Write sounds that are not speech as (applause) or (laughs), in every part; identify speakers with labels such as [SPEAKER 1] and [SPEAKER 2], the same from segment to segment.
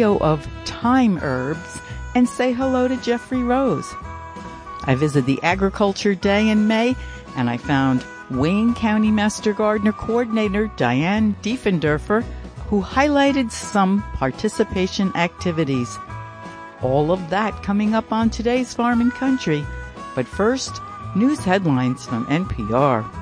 [SPEAKER 1] of time herbs and say hello to Jeffrey Rose. I visited the Agriculture Day in May and I found Wayne County Master Gardener Coordinator Diane Diefendorfer who highlighted some participation activities. All of that coming up on today's Farm and Country. But first, news headlines from NPR.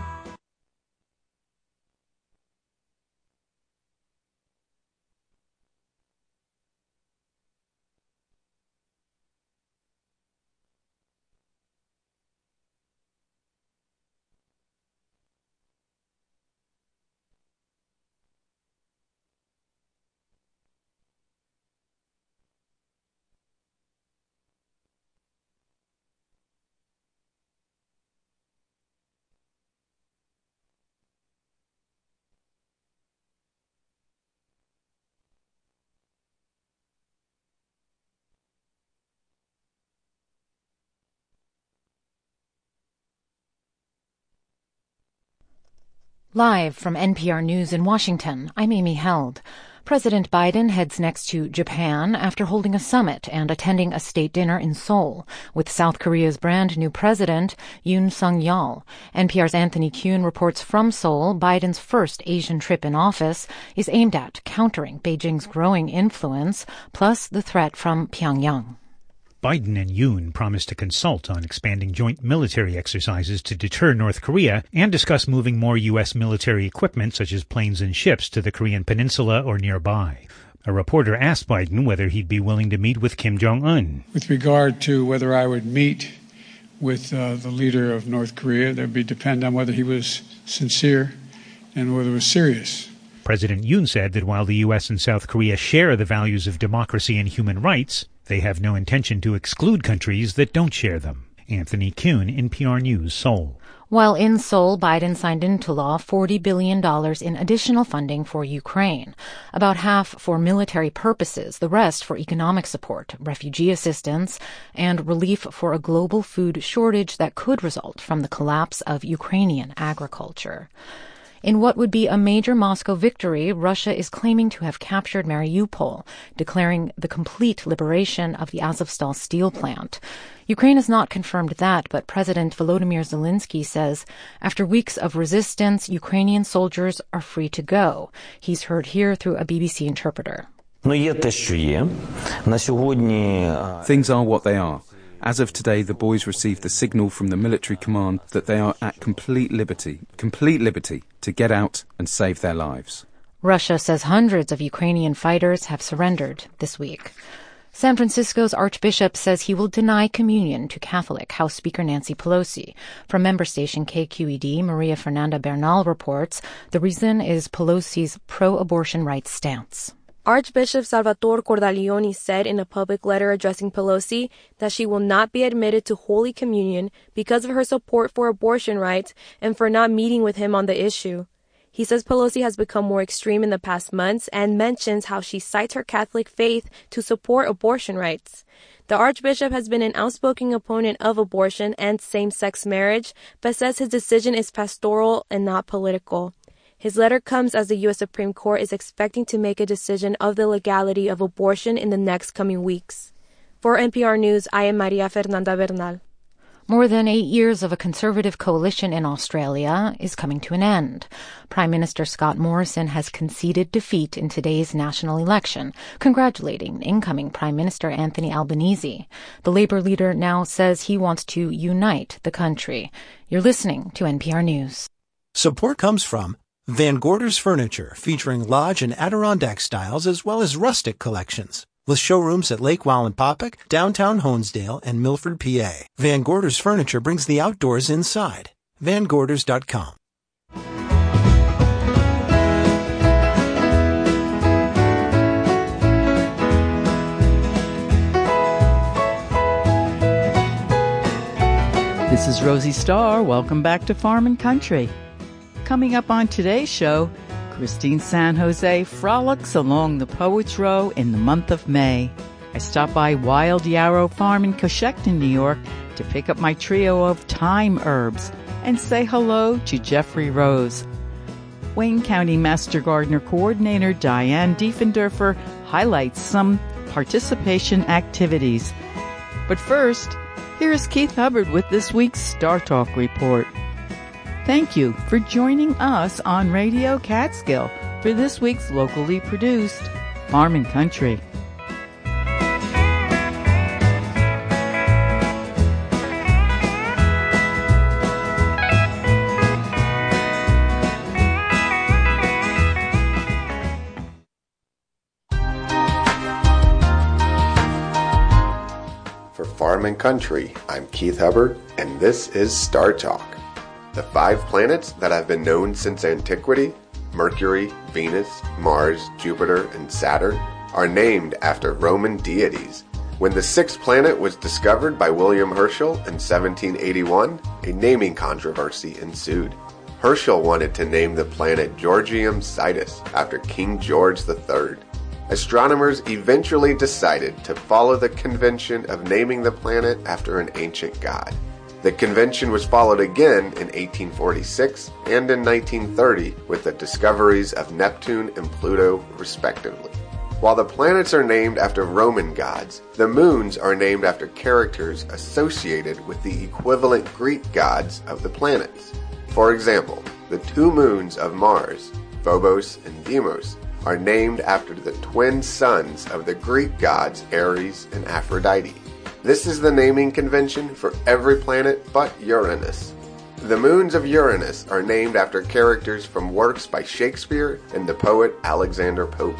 [SPEAKER 2] Live from NPR News in Washington, I'm Amy Held. President Biden heads next to Japan after holding a summit and attending a state dinner in Seoul with South Korea's brand new president, Yoon Suk Yeol. NPR's Anthony Kuhn reports from Seoul Biden's first Asian trip in office is aimed at countering Beijing's growing influence, plus the threat from Pyongyang.
[SPEAKER 3] Biden and Yoon promised to consult on expanding joint military exercises to deter North Korea and discuss moving more U.S. military equipment such as planes and ships to the Korean peninsula or nearby. A reporter asked Biden whether he'd be willing to meet with Kim Jong un.
[SPEAKER 4] With regard to whether I would meet with uh, the leader of North Korea, that would be depend on whether he was sincere and whether it was serious.
[SPEAKER 3] President Yoon said that while the U.S. and South Korea share the values of democracy and human rights, they have no intention to exclude countries that don't share them. Anthony Kuhn, NPR News, Seoul.
[SPEAKER 2] While in Seoul, Biden signed into law $40 billion in additional funding for Ukraine, about half for military purposes, the rest for economic support, refugee assistance, and relief for a global food shortage that could result from the collapse of Ukrainian agriculture. In what would be a major Moscow victory, Russia is claiming to have captured Mariupol, declaring the complete liberation of the Azovstal steel plant. Ukraine has not confirmed that, but President Volodymyr Zelensky says after weeks of resistance, Ukrainian soldiers are free to go. He's heard here through a BBC interpreter.
[SPEAKER 5] Things are what they are. As of today, the boys received the signal from the military command that they are at complete liberty, complete liberty to get out and save their lives.
[SPEAKER 2] Russia says hundreds of Ukrainian fighters have surrendered this week. San Francisco's Archbishop says he will deny communion to Catholic House Speaker Nancy Pelosi. From member station KQED, Maria Fernanda Bernal reports the reason is Pelosi's pro-abortion rights stance.
[SPEAKER 6] Archbishop Salvatore Cordileone said in a public letter addressing Pelosi that she will not be admitted to Holy Communion because of her support for abortion rights and for not meeting with him on the issue. He says Pelosi has become more extreme in the past months and mentions how she cites her Catholic faith to support abortion rights. The Archbishop has been an outspoken opponent of abortion and same sex marriage, but says his decision is pastoral and not political. His letter comes as the U.S. Supreme Court is expecting to make a decision of the legality of abortion in the next coming weeks. For NPR News, I am Maria Fernanda Bernal.
[SPEAKER 2] More than eight years of a conservative coalition in Australia is coming to an end. Prime Minister Scott Morrison has conceded defeat in today's national election, congratulating incoming Prime Minister Anthony Albanese. The Labour leader now says he wants to unite the country. You're listening to NPR News.
[SPEAKER 7] Support comes from Van Gorder's Furniture, featuring lodge and Adirondack styles as well as rustic collections. With showrooms at Lake Wallenpaupack, downtown Honesdale, and Milford, PA. Van Gorder's Furniture brings the outdoors inside. VanGorders.com.
[SPEAKER 1] This is Rosie Starr. Welcome back to Farm and Country. Coming up on today's show, Christine San Jose frolics along the Poets Row in the month of May. I stop by Wild Yarrow Farm in Cochecton, New York to pick up my trio of thyme herbs and say hello to Jeffrey Rose. Wayne County Master Gardener Coordinator Diane Diefendorfer highlights some participation activities. But first, here's Keith Hubbard with this week's Star Talk report. Thank you for joining us on Radio Catskill for this week's locally produced Farm and Country.
[SPEAKER 8] For Farm and Country, I'm Keith Hubbard, and this is Star Talk. The five planets that have been known since antiquity Mercury, Venus, Mars, Jupiter, and Saturn are named after Roman deities. When the sixth planet was discovered by William Herschel in 1781, a naming controversy ensued. Herschel wanted to name the planet Georgium Sidus after King George III. Astronomers eventually decided to follow the convention of naming the planet after an ancient god. The convention was followed again in 1846 and in 1930 with the discoveries of Neptune and Pluto, respectively. While the planets are named after Roman gods, the moons are named after characters associated with the equivalent Greek gods of the planets. For example, the two moons of Mars, Phobos and Deimos, are named after the twin sons of the Greek gods Ares and Aphrodite. This is the naming convention for every planet but Uranus. The moons of Uranus are named after characters from works by Shakespeare and the poet Alexander Pope.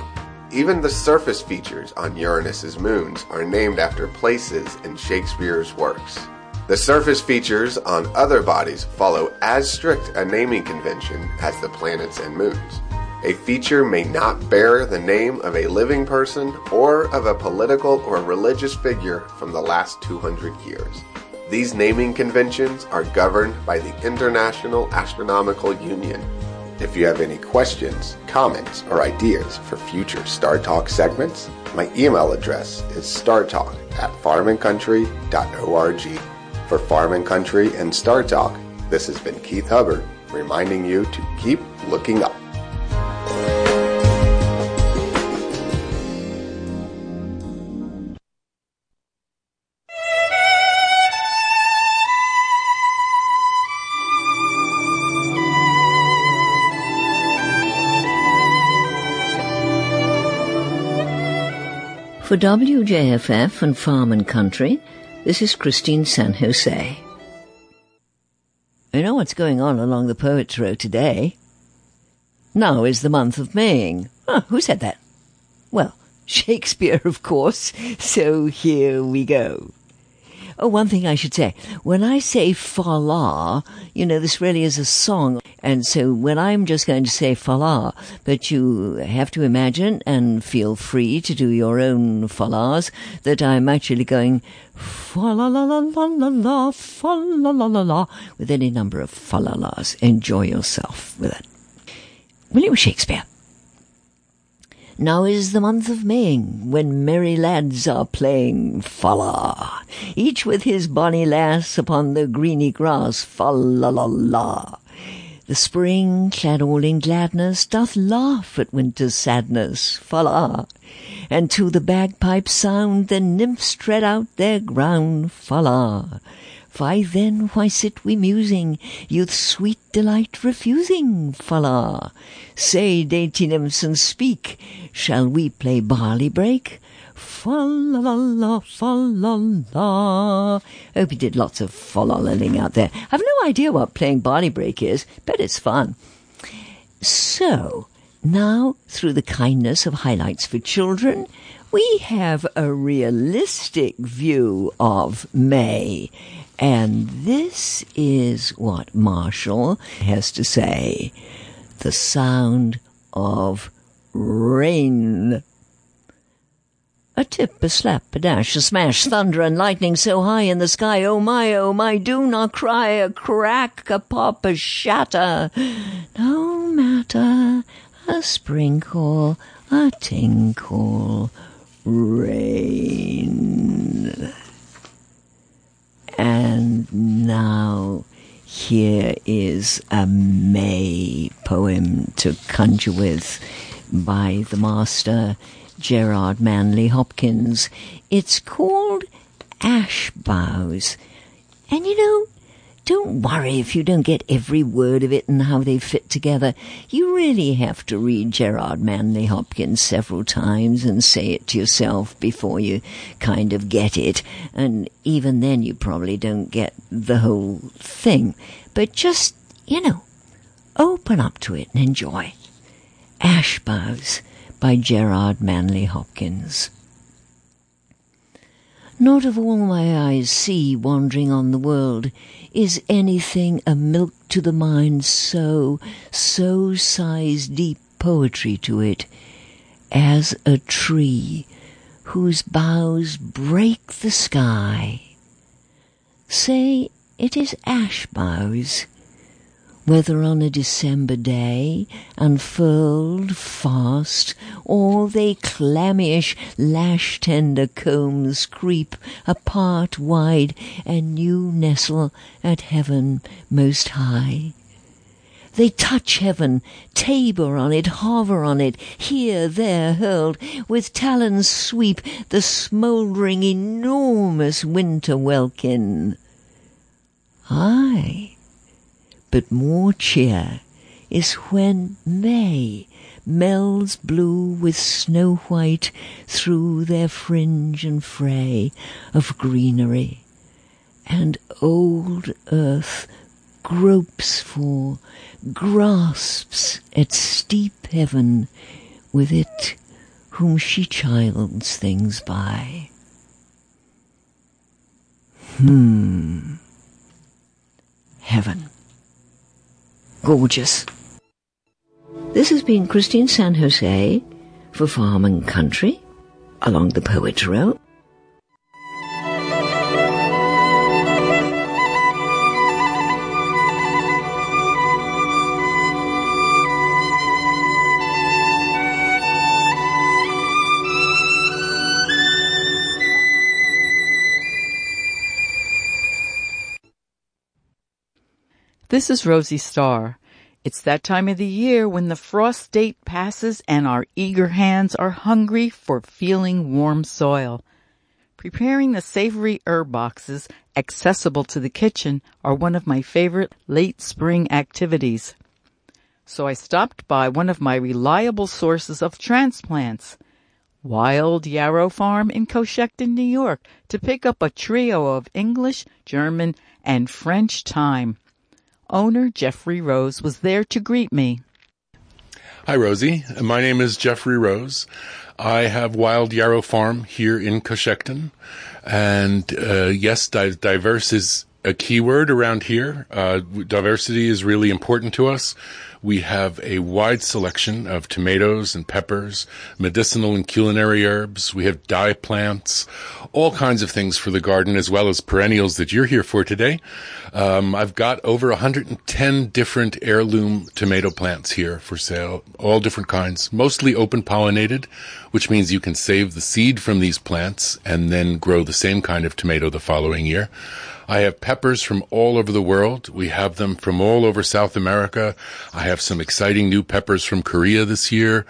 [SPEAKER 8] Even the surface features on Uranus's moons are named after places in Shakespeare's works. The surface features on other bodies follow as strict a naming convention as the planets and moons. A feature may not bear the name of a living person or of a political or religious figure from the last 200 years. These naming conventions are governed by the International Astronomical Union. If you have any questions, comments, or ideas for future Star Talk segments, my email address is startalk at farmandcountry.org. For Farm and Country and Star Talk, this has been Keith Hubbard reminding you to keep looking up.
[SPEAKER 9] For WJFF and Farm and Country, this is Christine San Jose. I know what's going on along the Poets' Row today. Now is the month of Maying. Huh, who said that? Well, (laughs) Shakespeare, of course. So here we go. Oh, one thing I should say. When I say fala, you know, this really is a song. And so when I'm just going to say fala, but you have to imagine and feel free to do your own falas, that I'm actually going fa la la la la la fa la la la la, with any number of falalas. Enjoy yourself with it. William Shakespeare. Now is the month of Maying, when merry lads are playing fa la, each with his bonny lass upon the greeny grass, fa la la la. The spring, clad all in gladness, doth laugh at winter's sadness, fa la. And to the bagpipe sound the nymphs tread out their ground, fa la. Why then, why sit we musing, youth's sweet delight refusing, fa la? Say, dainty nymphs, and speak, shall we play barley break? Fa la la la, la la. Hope you did lots of fa la ling out there. I've no idea what playing barley break is, but it's fun. So, now, through the kindness of Highlights for Children, we have a realistic view of May. And this is what Marshall has to say. The sound of rain. A tip, a slap, a dash, a smash, thunder and lightning so high in the sky. Oh my, oh my, do not cry. A crack, a pop, a shatter. No matter. A sprinkle, a tinkle, rain. And now here is a May poem to conjure with by the master Gerard Manley Hopkins. It's called Ash Boughs. And you know, don't worry if you don't get every word of it and how they fit together. You really have to read Gerard Manley Hopkins several times and say it to yourself before you kind of get it. And even then you probably don't get the whole thing. But just, you know, open up to it and enjoy. Ash Boughs by Gerard Manley Hopkins. Not of all my eyes see wandering on the world is anything a milk to the mind so, so sighs deep poetry to it, as a tree whose boughs break the sky. Say it is ash boughs, whether on a December day, unfurled fast, or they clammyish lash-tender combs creep apart wide and new nestle at heaven most high. They touch heaven, tabor on it, hover on it, here, there hurled, with talons sweep the smouldering enormous winter welkin. Aye, but more cheer is when May melds blue with snow white through their fringe and fray of greenery, and old earth gropes for, grasps at steep heaven with it whom she childs things by. Hmm. Heaven gorgeous. This has been Christine San Jose for Farm and Country along the Poets Row.
[SPEAKER 1] This is Rosie Starr. It's that time of the year when the frost date passes and our eager hands are hungry for feeling warm soil. Preparing the savory herb boxes accessible to the kitchen are one of my favorite late spring activities. So I stopped by one of my reliable sources of transplants, Wild Yarrow Farm in Cochecton, New York, to pick up a trio of English, German, and French thyme. Owner Jeffrey Rose was there to greet me.
[SPEAKER 10] Hi, Rosie. My name is Jeffrey Rose. I have Wild Yarrow Farm here in Cochecton. And uh, yes, di- diverse is a key word around here. Uh, diversity is really important to us. We have a wide selection of tomatoes and peppers, medicinal and culinary herbs. We have dye plants, all kinds of things for the garden, as well as perennials that you're here for today. Um, I've got over 110 different heirloom tomato plants here for sale, all different kinds, mostly open pollinated, which means you can save the seed from these plants and then grow the same kind of tomato the following year. I have peppers from all over the world. We have them from all over South America. I have some exciting new peppers from Korea this year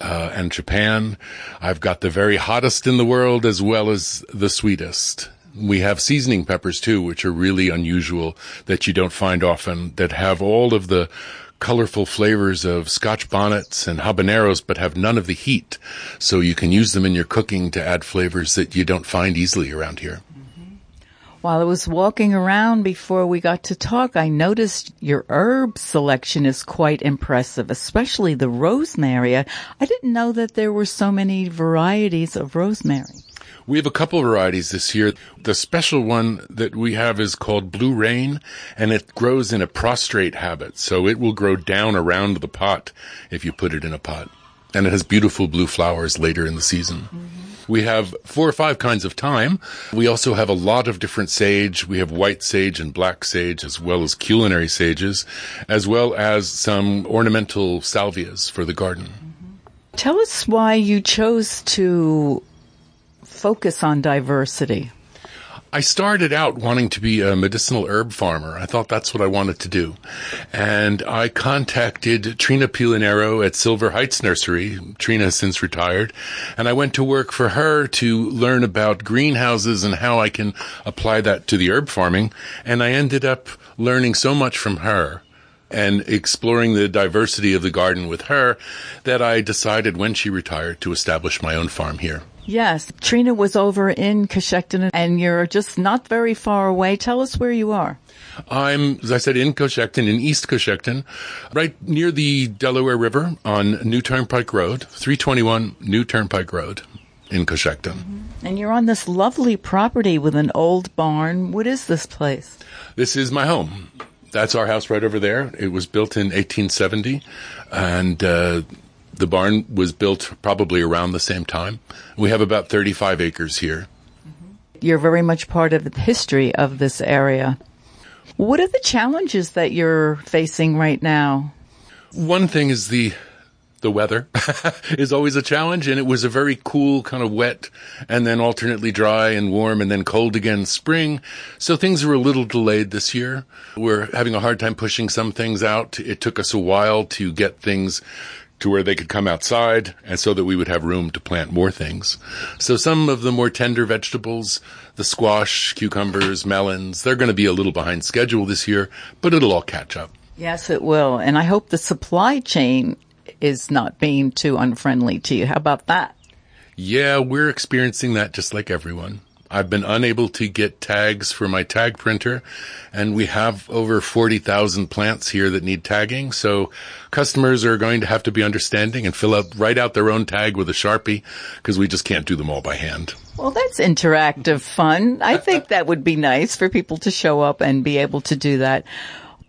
[SPEAKER 10] uh, and Japan. I've got the very hottest in the world as well as the sweetest. We have seasoning peppers too, which are really unusual that you don't find often, that have all of the colorful flavors of scotch bonnets and habaneros, but have none of the heat. So you can use them in your cooking to add flavors that you don't find easily around here.
[SPEAKER 1] While I was walking around before we got to talk, I noticed your herb selection is quite impressive, especially the rosemary. I, didn't know that there were so many varieties of rosemary.
[SPEAKER 10] We have a couple varieties this year. The special one that we have is called Blue Rain, and it grows in a prostrate habit. So it will grow down around the pot if you put it in a pot. And it has beautiful blue flowers later in the season. Mm-hmm. We have four or five kinds of thyme. We also have a lot of different sage. We have white sage and black sage, as well as culinary sages, as well as some ornamental salvias for the garden.
[SPEAKER 1] Tell us why you chose to focus on diversity.
[SPEAKER 10] I started out wanting to be a medicinal herb farmer. I thought that's what I wanted to do. And I contacted Trina Pilinero at Silver Heights Nursery. Trina has since retired. And I went to work for her to learn about greenhouses and how I can apply that to the herb farming. And I ended up learning so much from her and exploring the diversity of the garden with her that I decided when she retired to establish my own farm here.
[SPEAKER 1] Yes, Trina was over in Cochecton and you're just not very far away. Tell us where you are.
[SPEAKER 10] I'm, as I said, in Cochecton, in East Cochecton, right near the Delaware River on New Turnpike Road, 321 New Turnpike Road in Cochecton.
[SPEAKER 1] Mm-hmm. And you're on this lovely property with an old barn. What is this place?
[SPEAKER 10] This is my home. That's our house right over there. It was built in 1870 and, uh, the barn was built probably around the same time. We have about 35 acres here. Mm-hmm.
[SPEAKER 1] You're very much part of the history of this area. What are the challenges that you're facing right now?
[SPEAKER 10] One thing is the the weather (laughs) is always a challenge and it was a very cool kind of wet and then alternately dry and warm and then cold again spring. So things were a little delayed this year. We're having a hard time pushing some things out. It took us a while to get things to where they could come outside and so that we would have room to plant more things. So some of the more tender vegetables, the squash, cucumbers, melons, they're going to be a little behind schedule this year, but it'll all catch up.
[SPEAKER 1] Yes, it will. And I hope the supply chain is not being too unfriendly to you. How about that?
[SPEAKER 10] Yeah, we're experiencing that just like everyone. I've been unable to get tags for my tag printer and we have over 40,000 plants here that need tagging. So customers are going to have to be understanding and fill out, write out their own tag with a Sharpie because we just can't do them all by hand.
[SPEAKER 1] Well, that's interactive fun. I uh, uh, think that would be nice for people to show up and be able to do that.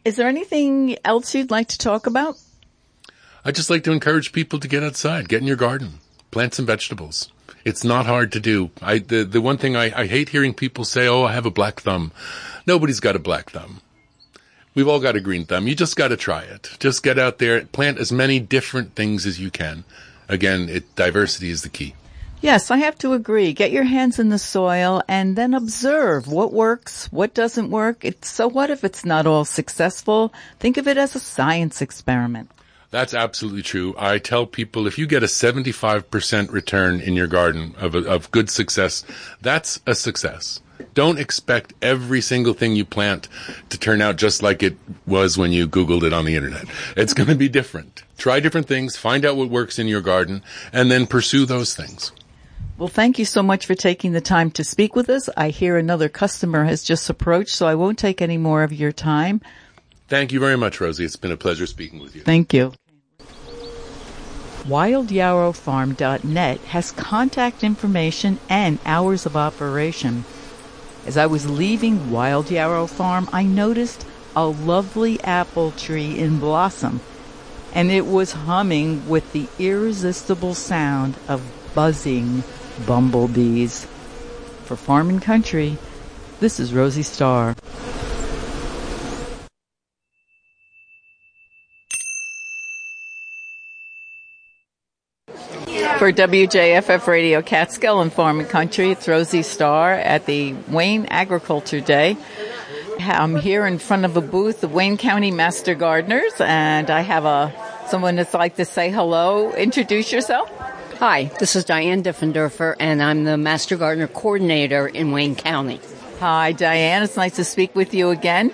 [SPEAKER 1] Is there anything else you'd like to talk about?
[SPEAKER 10] I'd just like to encourage people to get outside, get in your garden, plant some vegetables. It's not hard to do. I, the, the one thing I, I hate hearing people say, oh, I have a black thumb. Nobody's got a black thumb. We've all got a green thumb. You just got to try it. Just get out there, plant as many different things as you can. Again, it, diversity is the key.
[SPEAKER 1] Yes, I have to agree. Get your hands in the soil and then observe what works, what doesn't work. It's, so what if it's not all successful? Think of it as a science experiment.
[SPEAKER 10] That's absolutely true. I tell people if you get a 75% return in your garden of, a, of good success, that's a success. Don't expect every single thing you plant to turn out just like it was when you Googled it on the internet. It's going to be different. Try different things, find out what works in your garden, and then pursue those things.
[SPEAKER 1] Well, thank you so much for taking the time to speak with us. I hear another customer has just approached, so I won't take any more of your time.
[SPEAKER 10] Thank you very much, Rosie. It's been a pleasure speaking with you.
[SPEAKER 1] Thank you. WildYarrowFarm.net has contact information and hours of operation. As I was leaving Wild Yarrow Farm, I noticed a lovely apple tree in blossom, and it was humming with the irresistible sound of buzzing bumblebees. For Farm and Country, this is Rosie Starr. For WJFF Radio Catskill and Farm and Country, it's Rosie Starr at the Wayne Agriculture Day. I'm here in front of a booth of Wayne County Master Gardeners, and I have a someone that's like to say hello. Introduce yourself.
[SPEAKER 11] Hi, this is Diane Diffendorfer, and I'm the Master Gardener Coordinator in Wayne County.
[SPEAKER 1] Hi, Diane. It's nice to speak with you again.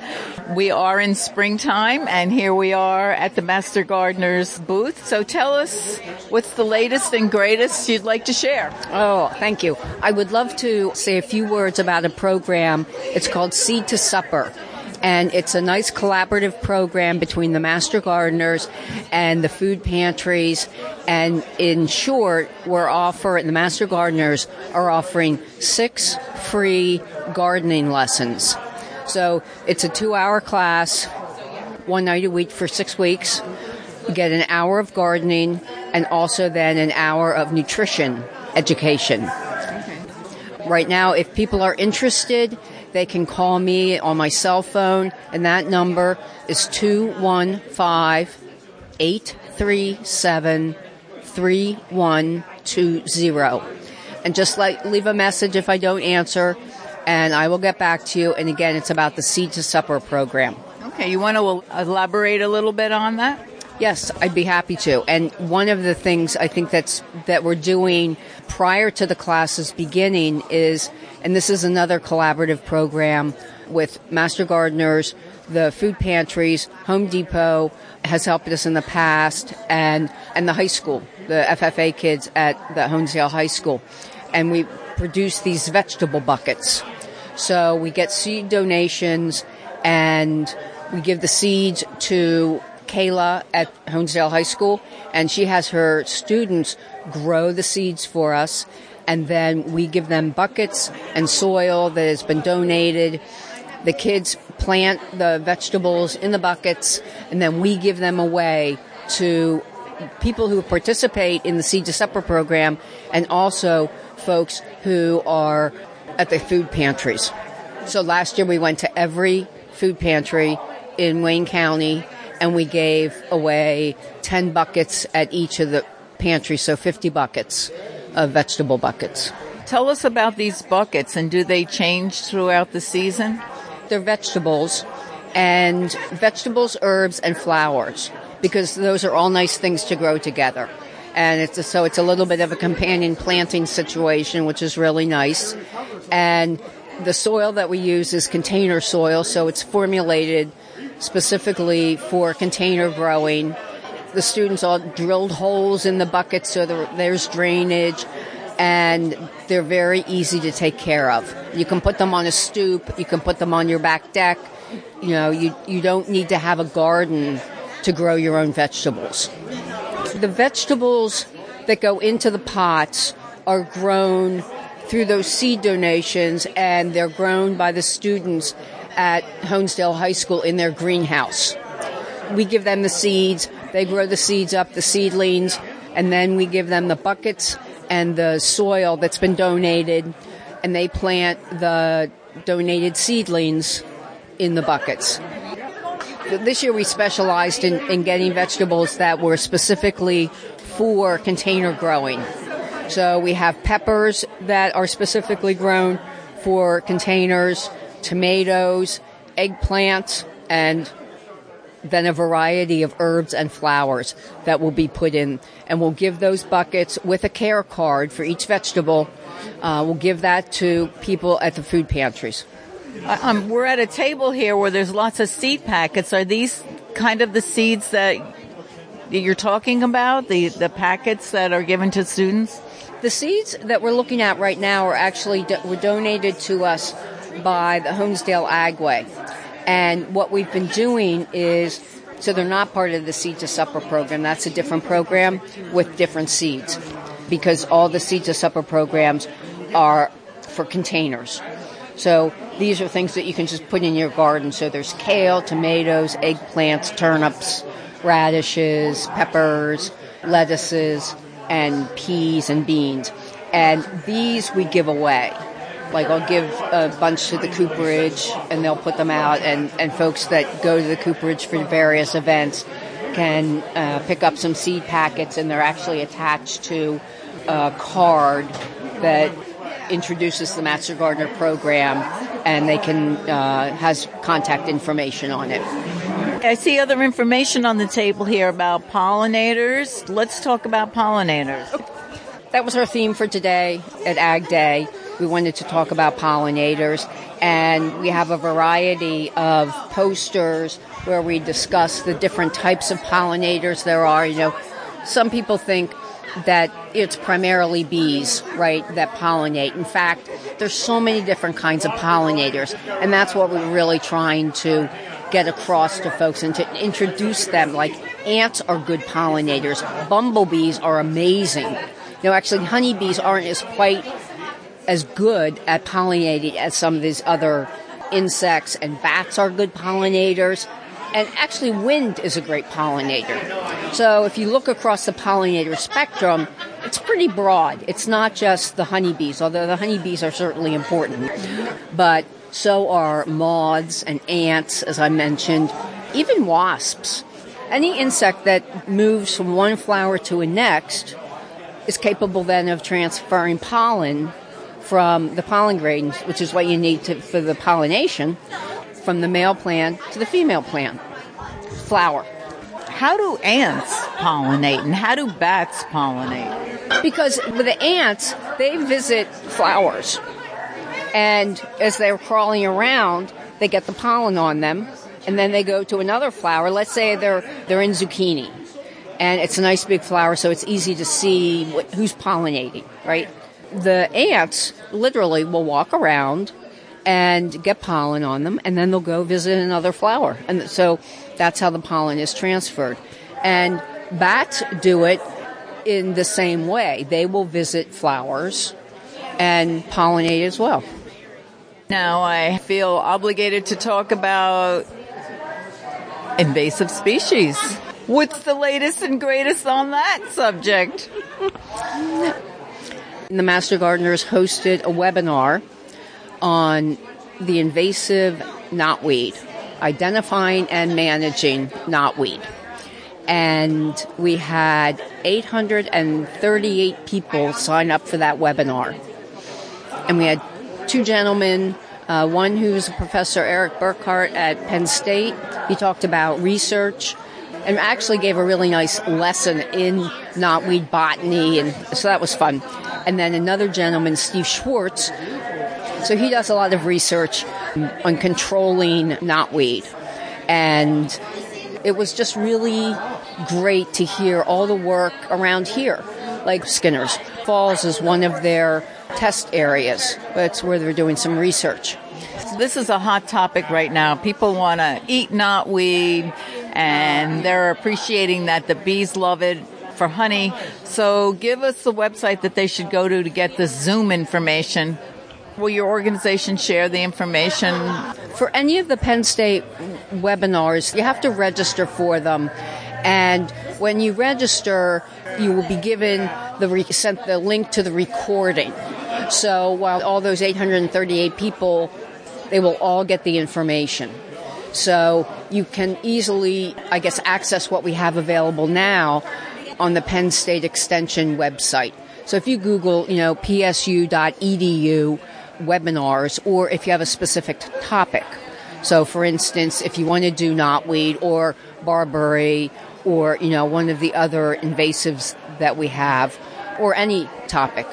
[SPEAKER 1] We are in springtime and here we are at the Master Gardener's booth. So tell us what's the latest and greatest you'd like to share.
[SPEAKER 11] Oh, thank you. I would love to say a few words about a program. It's called Seed to Supper and it's a nice collaborative program between the master gardeners and the food pantries. And in short, we're offering the master gardeners are offering six free gardening lessons. So it's a two-hour class, one night a week for six weeks. You get an hour of gardening and also then an hour of nutrition education. Right now, if people are interested, they can call me on my cell phone, and that number is 215 837 3120. And just like leave a message if I don't answer, and I will get back to you. And again, it's about the Seed to Supper program.
[SPEAKER 1] Okay, you want to elaborate a little bit on that?
[SPEAKER 11] Yes, I'd be happy to. And one of the things I think that's that we're doing prior to the classes beginning is, and this is another collaborative program with Master Gardeners, the food pantries, Home Depot has helped us in the past, and and the high school, the FFA kids at the Honesdale High School, and we produce these vegetable buckets. So we get seed donations, and we give the seeds to Kayla at Honesdale High School, and she has her students grow the seeds for us, and then we give them buckets and soil that has been donated. The kids plant the vegetables in the buckets, and then we give them away to people who participate in the Seed to Supper program, and also folks who are at the food pantries. So last year we went to every food pantry in Wayne County and we gave away 10 buckets at each of the pantries, so 50 buckets of vegetable buckets.
[SPEAKER 1] Tell us about these buckets and do they change throughout the season?
[SPEAKER 11] They're vegetables and vegetables, herbs, and flowers because those are all nice things to grow together. And it's a, so it's a little bit of a companion planting situation, which is really nice. And the soil that we use is container soil, so it's formulated specifically for container growing. The students all drilled holes in the buckets so there's drainage and they're very easy to take care of. You can put them on a stoop, you can put them on your back deck. You know, you, you don't need to have a garden to grow your own vegetables. The vegetables that go into the pots are grown through those seed donations and they're grown by the students at Honesdale High School in their greenhouse. We give them the seeds, they grow the seeds up, the seedlings, and then we give them the buckets and the soil that's been donated, and they plant the donated seedlings in the buckets. This year we specialized in, in getting vegetables that were specifically for container growing. So we have peppers that are specifically grown for containers tomatoes, eggplants, and then a variety of herbs and flowers that will be put in. And we'll give those buckets with a care card for each vegetable. Uh, we'll give that to people at the food pantries.
[SPEAKER 1] Um, we're at a table here where there's lots of seed packets. Are these kind of the seeds that you're talking about? The, the packets that are given to students?
[SPEAKER 11] The seeds that we're looking at right now are actually do- were donated to us by the Honesdale Agway. And what we've been doing is, so they're not part of the Seed to Supper program. That's a different program with different seeds. Because all the Seed to Supper programs are for containers. So these are things that you can just put in your garden. So there's kale, tomatoes, eggplants, turnips, radishes, peppers, lettuces, and peas and beans. And these we give away. Like I'll give a bunch to the cooperage and they'll put them out and, and folks that go to the cooperage for various events can uh, pick up some seed packets and they're actually attached to a card that introduces the Master Gardener program and they can uh, has contact information on it.
[SPEAKER 1] I see other information on the table here about pollinators. Let's talk about pollinators.
[SPEAKER 11] That was our theme for today at Ag Day we wanted to talk about pollinators and we have a variety of posters where we discuss the different types of pollinators there are. You know, some people think that it's primarily bees, right, that pollinate. In fact, there's so many different kinds of pollinators, and that's what we're really trying to get across to folks and to introduce them. Like ants are good pollinators, bumblebees are amazing. You know, actually, honeybees aren't as quite as good at pollinating as some of these other insects, and bats are good pollinators. And actually, wind is a great pollinator. So if you look across the pollinator spectrum, it's pretty broad. It's not just the honeybees, although the honeybees are certainly important. But so are moths and ants, as I mentioned, even wasps. Any insect that moves from one flower to a next is capable then of transferring pollen from the pollen grains, which is what you need to, for the pollination, from the male plant to the female plant. Flower.
[SPEAKER 1] How do ants pollinate and how do bats pollinate?
[SPEAKER 11] Because with the ants, they visit flowers. And as they're crawling around, they get the pollen on them and then they go to another flower. Let's say they're they're in zucchini, and it's a nice big flower, so it's easy to see what, who's pollinating, right? The ants literally will walk around and get pollen on them, and then they'll go visit another flower, and so that's how the pollen is transferred. And bats do it in the same way. They will visit flowers and pollinate as well.
[SPEAKER 1] Now I feel obligated to talk about invasive species. What's the latest and greatest on that subject?
[SPEAKER 11] The Master Gardeners hosted a webinar on the invasive knotweed, identifying and managing knotweed. And we had 838 people sign up for that webinar. And we had two gentlemen uh, one who's a professor, Eric Burkhart at Penn State. He talked about research and actually gave a really nice lesson in knotweed botany, and so that was fun. And then another gentleman, Steve Schwartz. So he does a lot of research on controlling knotweed, and it was just really great to hear all the work around here. Like Skinner's Falls is one of their test areas. That's where they're doing some research.
[SPEAKER 1] This is a hot topic right now. People want to eat knotweed and they're appreciating that the bees love it for honey. So give us the website that they should go to to get the Zoom information. Will your organization share the information?
[SPEAKER 11] For any of the Penn State webinars, you have to register for them. And when you register, you will be given the re- sent the link to the recording. So while all those 838 people, they will all get the information. So you can easily, I guess, access what we have available now on the Penn State Extension website. So if you Google, you know, psu.edu webinars, or if you have a specific topic. So for instance, if you want to do knotweed or barberry or, you know, one of the other invasives that we have, or any topic.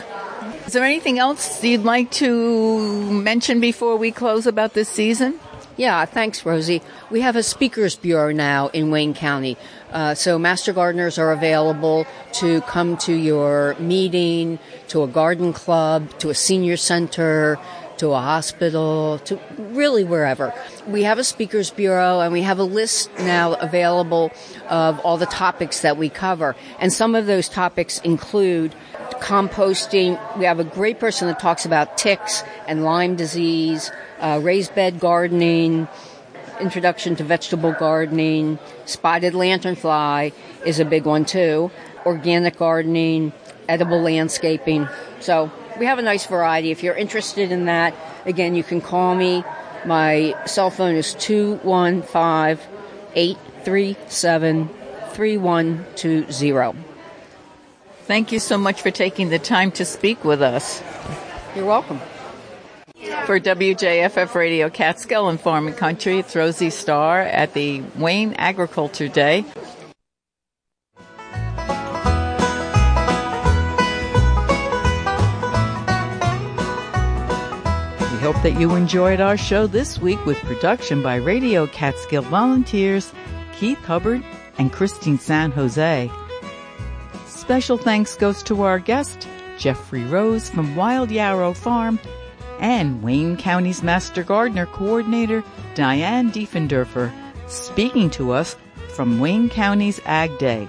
[SPEAKER 1] Is there anything else you'd like to mention before we close about this season?
[SPEAKER 11] Yeah, thanks, Rosie. We have a speakers bureau now in Wayne County. Uh, so master gardeners are available to come to your meeting, to a garden club, to a senior center, to a hospital, to really wherever. We have a speakers bureau and we have a list now available of all the topics that we cover. And some of those topics include composting. We have a great person that talks about ticks and Lyme disease, uh, raised bed gardening, introduction to vegetable gardening, spotted lanternfly is a big one too, organic gardening, edible landscaping. So we have a nice variety. If you're interested in that, again, you can call me. My cell phone is 215 837 3120.
[SPEAKER 1] Thank you so much for taking the time to speak with us.
[SPEAKER 11] You're welcome.
[SPEAKER 1] For WJFF Radio Catskill and Farm and Country, it's Rosie Starr at the Wayne Agriculture Day. We hope that you enjoyed our show this week with production by Radio Catskill volunteers Keith Hubbard and Christine San Jose. Special thanks goes to our guest, Jeffrey Rose from Wild Yarrow Farm, and Wayne County's Master Gardener Coordinator, Diane Diefendorfer, speaking to us from Wayne County's Ag Day.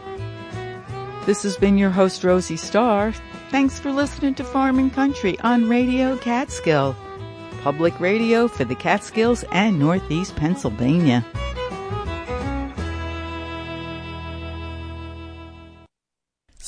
[SPEAKER 1] This has been your host, Rosie Starr. Thanks for listening to Farm and Country on Radio Catskill, public radio for the Catskills and Northeast Pennsylvania.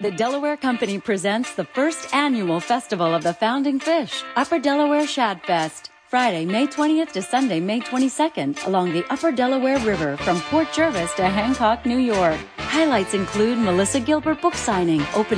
[SPEAKER 12] The Delaware Company presents the first annual Festival of the Founding Fish, Upper Delaware Shad Fest. Friday, May 20th to Sunday, May 22nd, along the Upper Delaware River from Port Jervis to Hancock, New York. Highlights include Melissa Gilbert book signing, opening